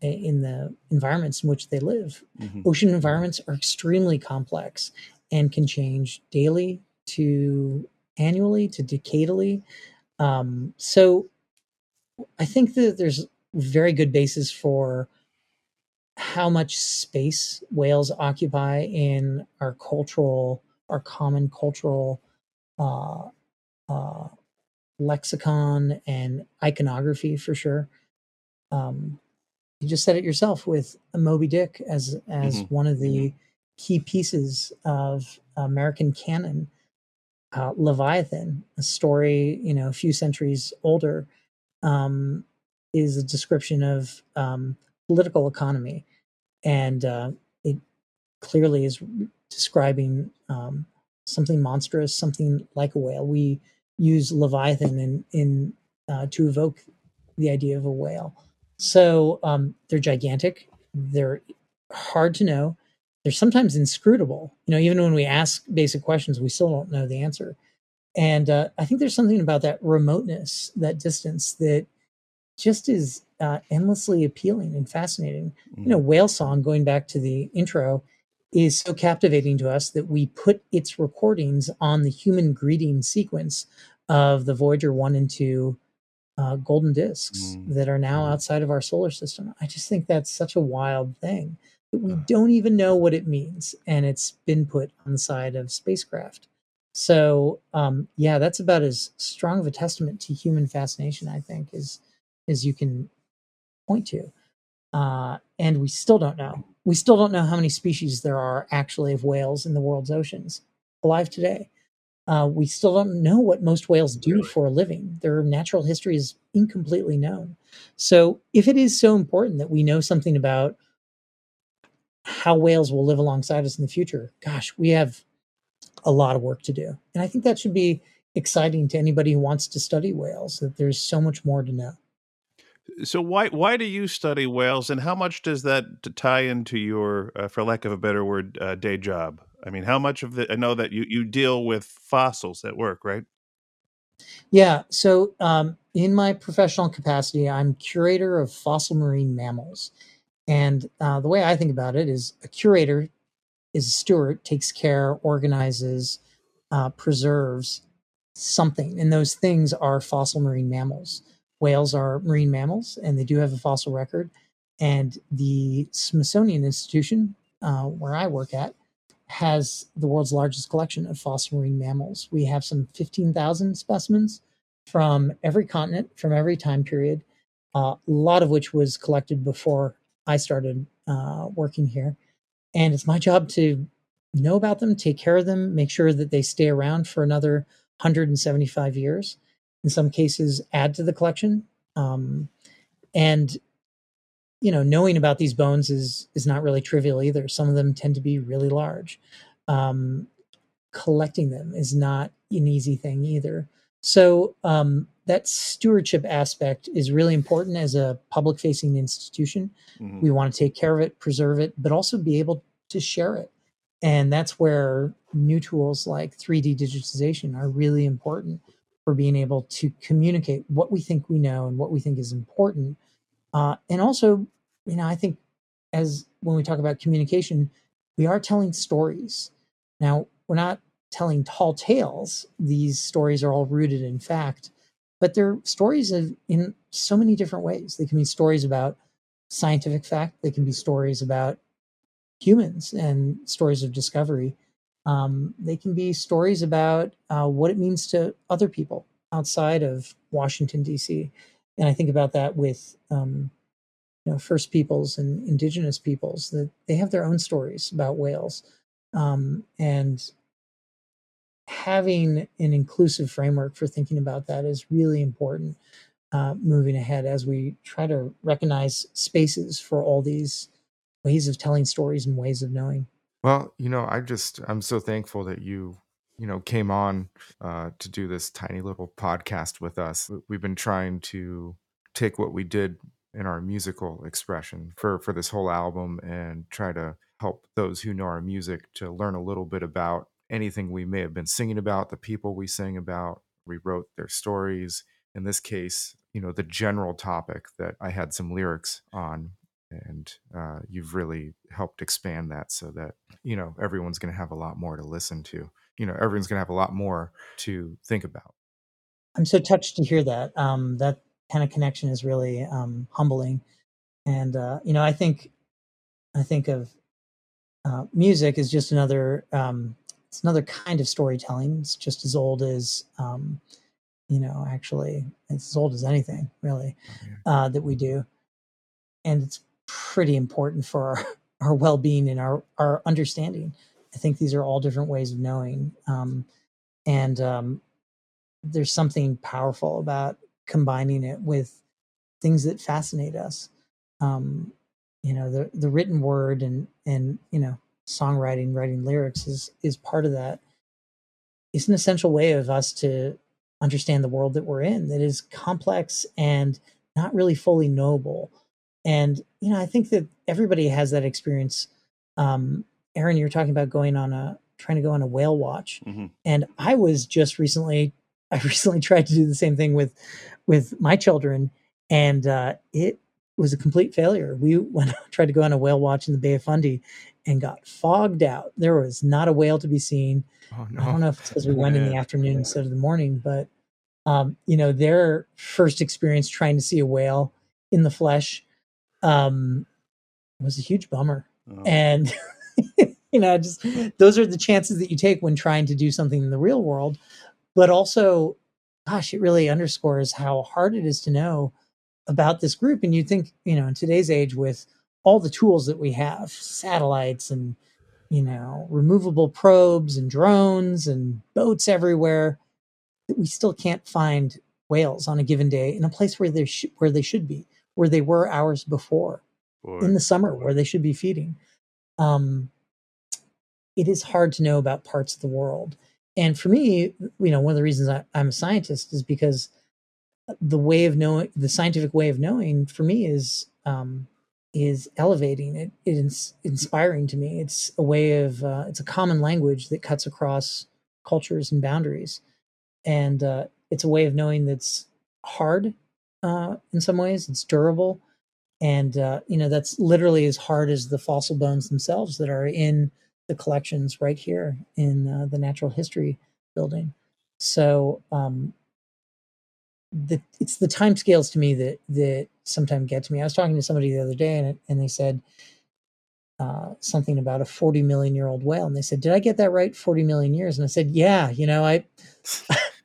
in the environments in which they live. Mhm. Ocean environments are extremely complex and can change daily to annually to decadally. Um, so I think that there's very good basis for how much space whales occupy in our cultural, our common cultural uh, uh, lexicon and iconography for sure. Um, you just said it yourself with Moby Dick as as Mhm. one of the key pieces of American canon. Uh, Leviathan, a story you know a few centuries older, um, is a description of um, political economy, and uh, it clearly is describing um, something monstrous, something like a whale. We use Leviathan in in uh, to evoke the idea of a whale. So um, they're gigantic. They're hard to know. They're sometimes inscrutable. You know, even when we ask basic questions, we still don't know the answer. And uh, I think there's something about that remoteness, that distance, that just is uh, endlessly appealing and fascinating. You know, whale song, going back to the intro, is so captivating to us that we put its recordings on the human greeting sequence of the Voyager 1 and 2 uh, golden discs Mm. that are now outside of our solar system. I just think that's such a wild thing that we Uh. don't even know what it means, and it's been put on the side of spacecraft. So, um, yeah, that's about as strong of a testament to human fascination, I think, as as you can point to. Uh, and we still don't know. We still don't know how many species there are actually of whales in the world's oceans alive today. Uh, we still don't know what most whales do for a living. Their natural history is incompletely known. So, if it is so important that we know something about how whales will live alongside us in the future, gosh, we have a lot of work to do. And I think that should be exciting to anybody who wants to study whales, that there's so much more to know. So why why do you study whales, and how much does that tie into your, uh, for lack of a better word, uh, day job? I mean, how much of the I know that you you deal with fossils at work, right? Yeah. So, um, in my professional capacity, I'm curator of fossil marine mammals. And uh, the way I think about it is a curator is a steward, takes care, organizes, uh, preserves something. And those things are fossil marine mammals. Whales are marine mammals, and they do have a fossil record. And the Smithsonian Institution, uh, where I work at, has the world's largest collection of fossil marine mammals. We have some 15,000 specimens from every continent, from every time period, uh, a lot of which was collected before I started uh, working here. And it's my job to know about them, take care of them, make sure that they stay around for another 175 years. In some cases, add to the collection. Um, and you know, knowing about these bones is is not really trivial either. Some of them tend to be really large. Um, collecting them is not an easy thing either. So um, that stewardship aspect is really important as a public facing institution. Mhm. We want to take care of it, preserve it, but also be able to share it. And that's where new tools like 3D digitization are really important for being able to communicate what we think we know and what we think is important. Uh, and also, you know, I think as when we talk about communication, we are telling stories. Now, we're not telling tall tales. These stories are all rooted in fact, but they're stories of, in so many different ways. They can be stories about scientific fact, they can be stories about humans and stories of discovery. Um, they can be stories about uh, what it means to other people outside of Washington, D.C. And I think about that with um, you know First Peoples and Indigenous peoples that they have their own stories about whales, um, and having an inclusive framework for thinking about that is really important uh, moving ahead as we try to recognize spaces for all these ways of telling stories and ways of knowing. Well, you know, I just I'm so thankful that you you know came on uh, to do this tiny little podcast with us. We've been trying to take what we did in our musical expression for for this whole album and try to help those who know our music to learn a little bit about anything we may have been singing about, the people we sing about. We wrote their stories. In this case, you know, the general topic that I had some lyrics on. And uh, you've really helped expand that so that, you know, everyone's going to have a lot more to listen to. You know, everyone's going to have a lot more to think about. I'm so touched to hear that. Um, that kind of connection is really um, humbling, and uh, you know, I think, I think of uh, music is just another, um, it's another kind of storytelling. It's just as old as, um, you know, actually, it's as old as anything really uh, that we do, and it's pretty important for our, (laughs) our well-being and our our understanding. I think these are all different ways of knowing, um, and um, there's something powerful about combining it with things that fascinate us. Um, you know, the the written word and and you know, songwriting, writing lyrics is is part of that. It's an essential way of us to understand the world that we're in that is complex and not really fully knowable. And you know, I think that everybody has that experience. Um, Aaron, you were talking about going on a trying to go on a whale watch, hmm and I was just recently (laughs) I recently tried to do the same thing with with my children, and uh, it was a complete failure. We (laughs) went tried to go on a whale watch in the Bay of Fundy, and got fogged out. There was not a whale to be seen. Oh I don't know if it's because we went in the Yeah. (laughs) afternoon instead of the morning, but um, you know, their first experience trying to see a whale in the flesh um, was a huge bummer. Oh. And (laughs) you know, just those are the chances that you take when trying to do something in the real world. But also, gosh, it really underscores how hard it is to know about this group. And you think, you know, in today's age with all the tools that we have, satellites and you know, removable probes and drones and boats everywhere, that we still can't find whales on a given day in a place where they sh- where they should be, where they were hours before Boy. in the summer where they should be feeding. Um, it is hard to know about parts of the world. And for me, you know, one of the reasons I, I'm a scientist is because the way of knowing, the scientific way of knowing, for me is um, is elevating. It, it is inspiring to me. It's a way of, uh, it's a common language that cuts across cultures and boundaries, and uh, it's a way of knowing that's hard uh, in some ways. It's durable, and uh, you know that's literally as hard as the fossil bones themselves that are in the collections right here in uh, the Natural History Building. So um, the it's the time scales to me that that sometimes get to me. I was talking to somebody the other day, and and they said uh, something about a 40 million year old whale, and they said, "Did I get that right? 40 million years?" And I said, "Yeah, you know, I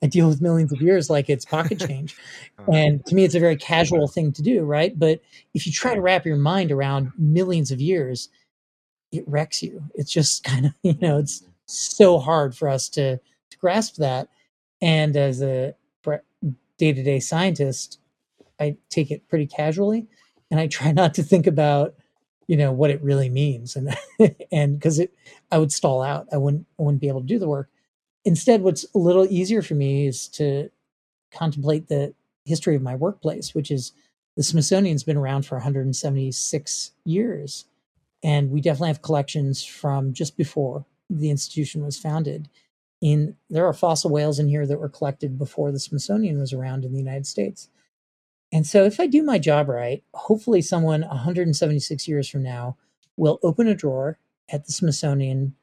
I deal with millions of years like it's pocket (laughs) change." Uh-huh. And to me, it's a very casual thing to do, right? But if you try to wrap your mind around millions of years, it wrecks you. It's just (laughs) kind of, you know, it's mm-hmm. so hard for us to, to grasp that. And as a day to day scientist, I take it pretty casually and I try (laughs) not to think about, you know, what it really means. And, and because it, I would stall out, I wouldn't, I wouldn't be able to do the work. Instead, what's a little easier for me is to contemplate the history of my workplace, which is the Smithsonian's been around for 176 years. And we definitely have collections from just before the institution was founded. In there are fossil whales in here that were collected before the Smithsonian was around in the United States. And so if I do my job right, hopefully someone 176 years from now will open a drawer at the Smithsonian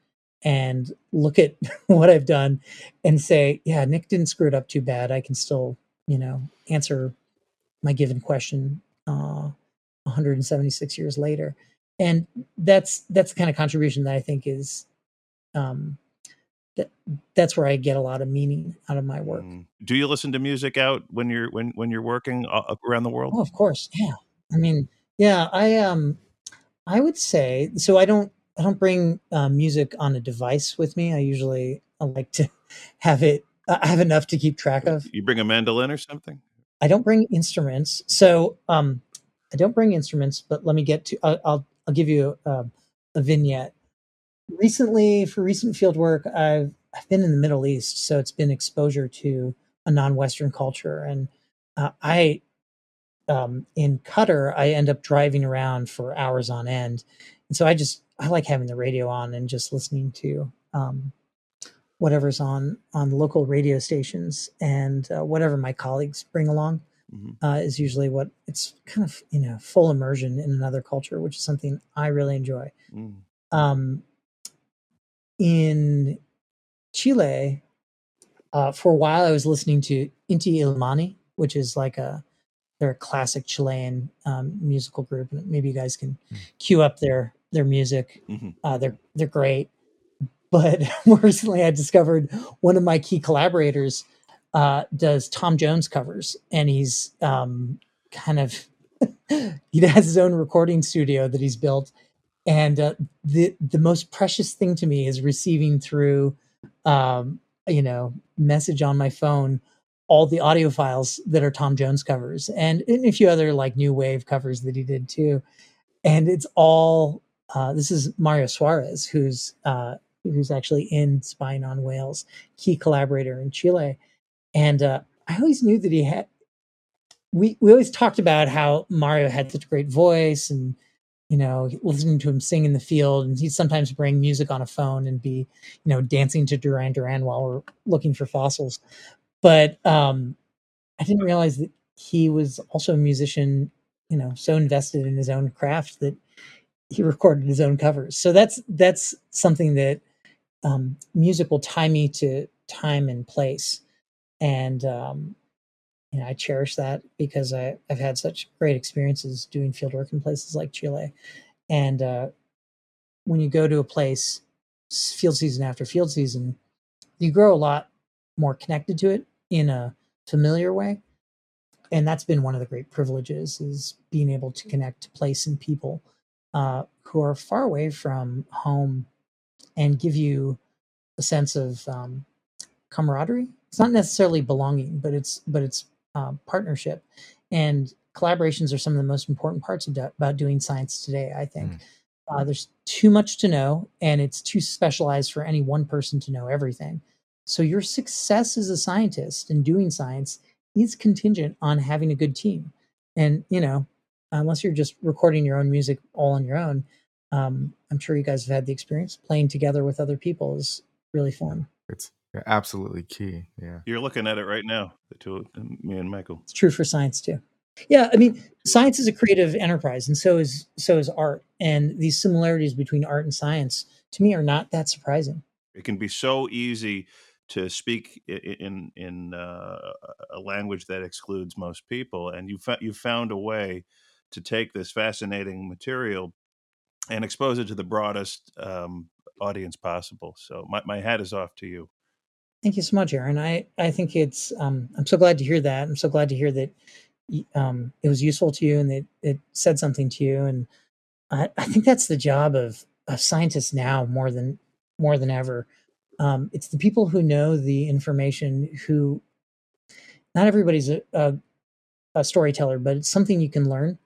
and look at (laughs) what I've done and say, yeah, Nick didn't screw it up too bad. I can still, you know, answer my given question uh, 176 years later. And that's that's the kind of contribution that I think is um, that that's where I get a lot of meaning out of my work. Mm. Do you listen to music out when you're when when you're working uh, around the world? Oh, of course, yeah. I mean, yeah, I um, I would say so. I don't I don't bring uh, music on a device with me. I usually I like to (laughs) have it. I have enough to keep track of. You bring a mandolin or something? I don't bring instruments. So um, I don't bring instruments, but let me get to. I'll I'll, I'll give you a, a vignette. Recently, for recent field work, I've I've been in the Middle East, so it's been exposure to a non-Western culture, and uh, I um, in Qatar, I end up driving around for hours on end, and so I just I like having the radio on and just listening to um, whatever's on on local radio stations and uh, whatever my colleagues bring along Mhm. uh, is usually what it's kind of you know full immersion in another culture, which is something I really enjoy. Mm. Um, in Chile, uh, for a while I was listening to Inti Illimani, which is like a they're a classic Chilean um, musical group, and maybe you guys can cue up their their music. Mhm. Uh, they're they're great. But (laughs) more recently, I discovered one of my key collaborators uh, does Tom Jones covers, and he's um, kind of (laughs) he has his own recording studio that he's built. And uh, the the most precious thing to me is receiving through, um, you know, message on my phone all the audio files that are Tom Jones covers, and, and a few other like new wave covers that he did too. And it's all uh, this is Mario Suarez, who's uh, who's actually in Spying on Whales, key collaborator in Chile. And uh, I always knew that he had. We we always talked about how Mario had such a great voice, and you know, listening to him sing in the field, and he'd sometimes bring music on a phone and be, you know, dancing to Duran Duran while we're looking for fossils. But um, I didn't realize that he was also a musician, you know, so invested in his own craft that he recorded his own covers. So that's that's something that um, music will tie me to time and place, and um, you know I cherish that because I, I've had such great experiences doing field work in places like Chile, and uh, when you go to a place, field season after field season, you grow a lot more connected to it in a familiar way, and that's been one of the great privileges is being able to connect to place and people uh, who are far away from home and give you a sense of um, camaraderie. It's not necessarily belonging, but it's but it's um, partnership and collaborations are some of the most important parts of do- about doing science today. I think uh, there's too much to know, and it's too specialized for any one person to know everything. So your success as a scientist in doing science is contingent on having a good team, and you know, unless you're just recording your own music all on your own, um, I'm sure you guys have had the experience playing together with other people is really fun. It's absolutely key. Yeah. You're looking at it right now, the two, me and Michael. It's true for science too. Yeah, I mean, science is a creative enterprise, and so is so is art. And these similarities between art and science, to me, are not that surprising. It can be so easy to speak i- i- in in uh, a language that excludes most people, and you fa- you found a way to take this fascinating material and expose it to the broadest um, audience possible. So my, my hat is off to you. Thank you so much, Aaron. I I think it's um, I'm so glad to hear that. I'm so glad to hear that um, it was useful to you and that it said something to you. And I, I think that's the job of of scientists now more than more than ever. Um, it's the people who know the information who not everybody's a, a, a storyteller, but it's something you can learn.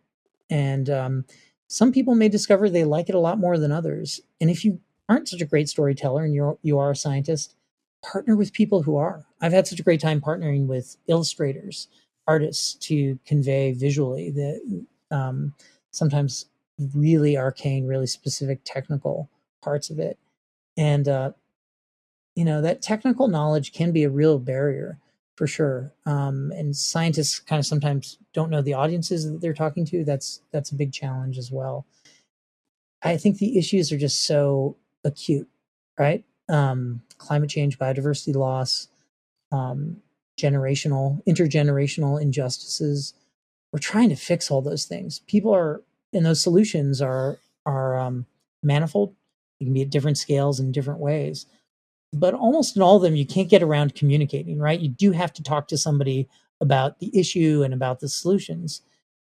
And um, some people may discover they like it a lot more than others. And if you aren't such a great storyteller and you're you are a scientist, partner with people who are. I've had such a great time partnering with illustrators, artists to convey visually the um, sometimes really arcane, really specific technical parts of it. And uh, you know that technical knowledge can be a real barrier for sure. Um, and scientists kind of sometimes don't know the audiences that they're talking to. That's that's a big challenge as well. I think the issues are just so acute, right? Um, climate change, biodiversity loss, um, generational, intergenerational injustices. We're trying to fix all those things. People are, and those solutions are are um, manifold. They can be at different scales in different ways but almost in all of them you can't get around communicating right? You do have to talk to somebody about the issue and about the solutions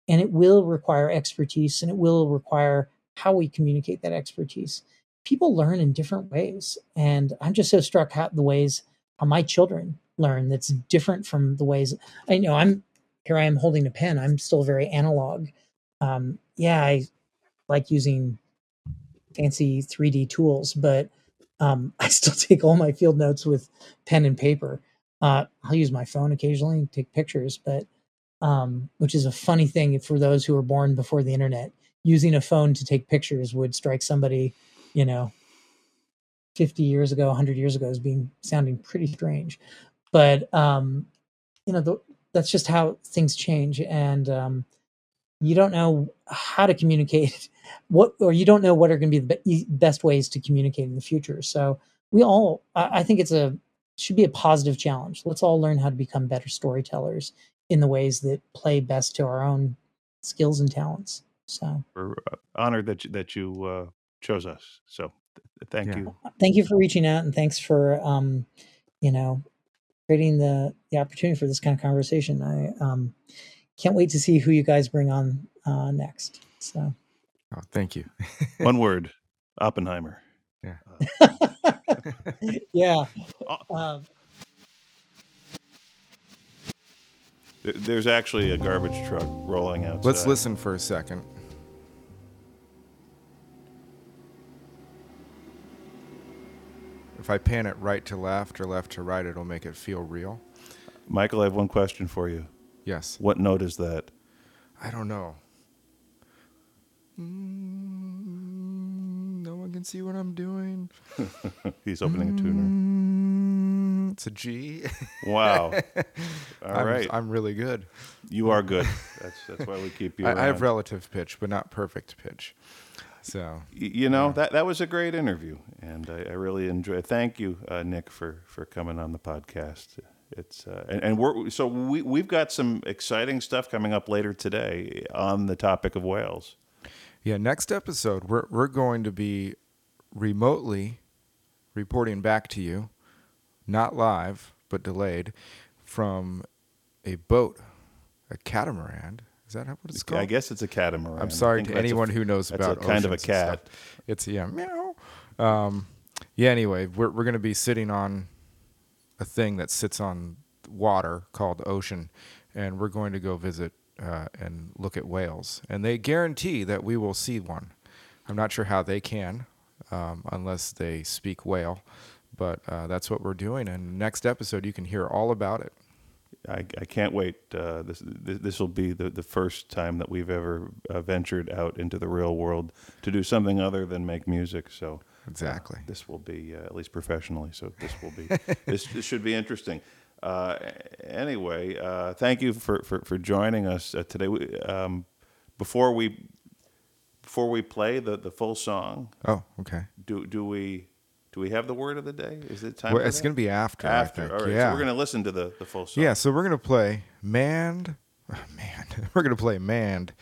and it will require expertise and it will require how we communicate that expertise. People learn in different ways and i'm just so struck how the ways how my children learn that's different from the ways i know i'm here i am holding a pen i'm still very analog. Um, yeah i like using fancy 3d tools but um, (laughs) I still take all my field notes with pen and paper. Uh, I'll use my phone occasionally and take pictures, but um, which is a funny thing for those who were born before the internet. Using a phone to take pictures would strike somebody, you know, 50 years ago, 100 years ago as being sounding pretty strange. But, um, you know, the, that's just how things change. And um, you don't know how to communicate (laughs) what, or you don't know what are going to be the be- best ways to communicate in the future. So we all, I, I think it's a, should be a positive challenge. Let's all learn how to become better storytellers in the ways that play best to our own skills and talents. So We're uh, honored that you, that you uh, chose us. So th- thank Yeah. you. thank you for reaching out and thanks for um, you know creating the the opportunity for this kind of conversation. I um, can't wait to see who you guys bring on uh, next. So Oh, thank you. (laughs) One word, Oppenheimer. yeah. (laughs) (laughs) Uh, Um, There's actually a garbage truck rolling out. Let's listen for a second. If I pan it right to left or left to right, it'll make it feel real. Michael, I have one question for you. Yes. What note is that? I don't know. Mm, no one can see what I'm doing. (laughs) He's opening a tuner. Mm, it's a G. Wow. (laughs) All I'm, right. I'm really good. you are good. That's that's why we keep you I, I have relative pitch, but not perfect pitch. So you know that that was a great interview, and I, I really enjoyed. Thank you, uh, Nick, for for coming on the podcast. It's uh, and, and we're so we we've got some exciting stuff coming up later today on the topic of whales. Yeah, next episode we're we're going to be remotely reporting back to you, not live but delayed, from a boat, a catamaran. Is that what it's called? I guess it's a catamaran. I'm sorry to that's a- anyone who knows about a kind of a oceans and stuff. cat. It's yeah, meow. Um, yeah. Anyway, we're we're gonna be sitting on a thing that sits on water called ocean, and we're going to go visit uh, and look at whales. And they guarantee that we will see one. I'm not sure how they can, um, unless they speak whale, but uh, that's what we're doing. And next episode, you can hear all about it. I, I can't wait. Uh, this this will be the, the first time that we've ever uh, ventured out into the real world to do something other than make music. So Exactly. this will be uh, at least professionally. So this will be (laughs) this, this should be interesting. Uh, anyway, uh, thank you for, for, for joining us uh, today. We, um, before we before we play the, the full song, Oh, okay. do do we do we have the word of the day? Is it time? Well, it's going to be after. after. I think. All right, yeah. so we're going to listen to the, the full song. Yeah, so we're gonna play Manned. (laughs) Man, (laughs) we're gonna play Manned.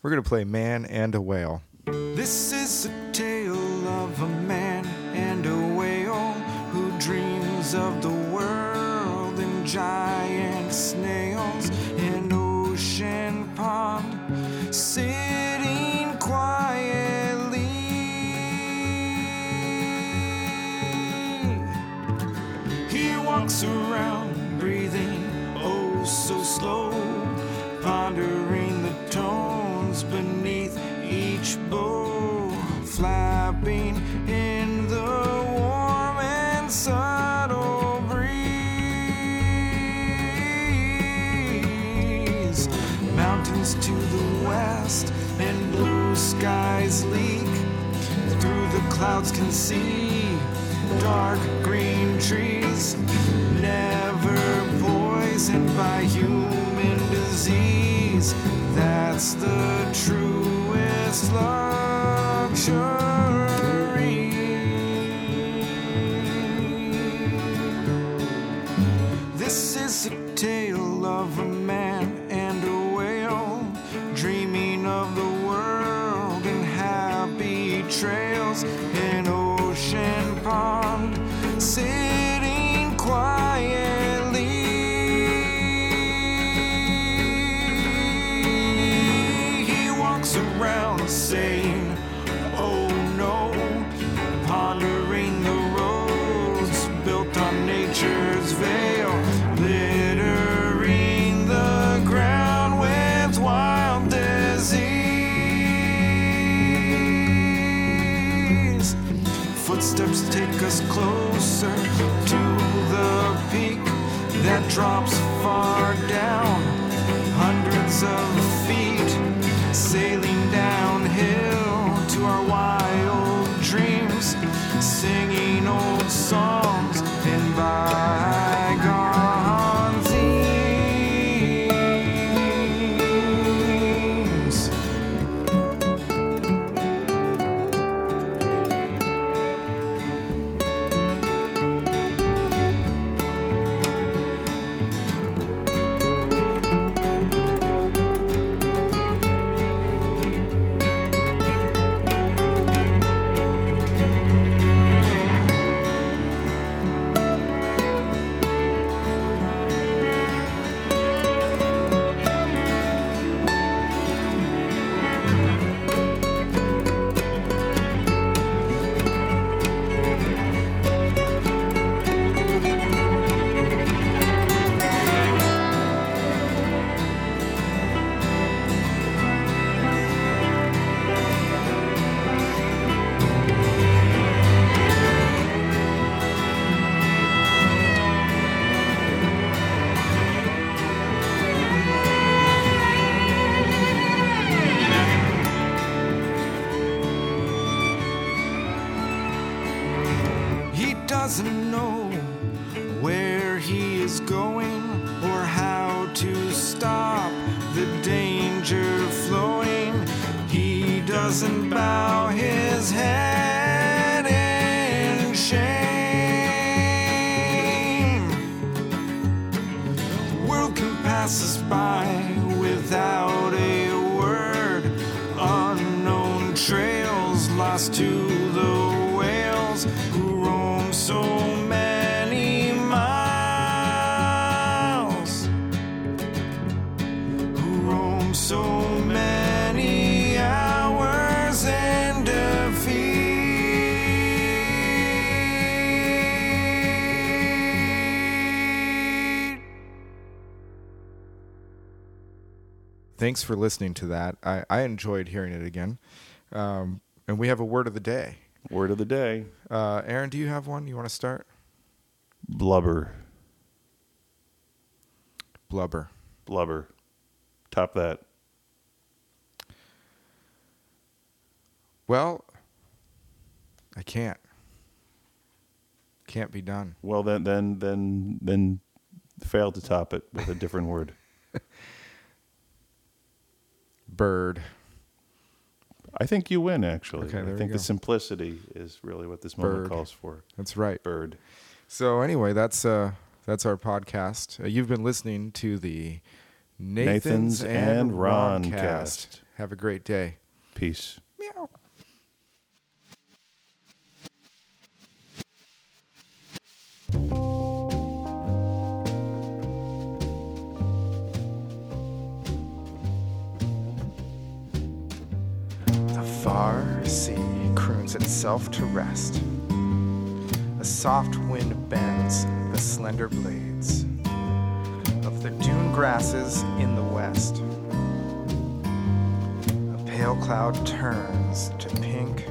we're gonna play Man and a Whale. This is a tale of a man and a whale who dreams of the world in giant snails in ocean pond, sitting quietly. He walks around breathing oh so slow, clouds can see. Dark green trees never poisoned by human disease. That's the truest luxury footsteps take us closer to the peak that drops far down, hundreds of feet, sailing downhill to our wild dreams, singing old songs. Trails to the whales who roam so many miles. Who roam so many hours in defeat. Thanks for listening to that. I, I enjoyed hearing it again. Um, and we have a word of the day. Word of the day Uh, Aaron, do you have one? You want to start? blubber. Blubber. Blubber. Top that. Well, I can't. Can't be done. Well, then, then, then, then, fail to top it with a different word. (laughs) Bird. I think you win. Actually, Okay, there I think the simplicity is really what this moment Bird. calls for. That's right. Bird. So anyway, that's uh that's our podcast. Uh, you've been listening to the Nathan's, Nathan's and Ron Roncast. cast. Have a great day. Peace. Meow. The far sea croons itself to rest. A soft wind bends the slender blades of the dune grasses in the west. A pale cloud turns to pink.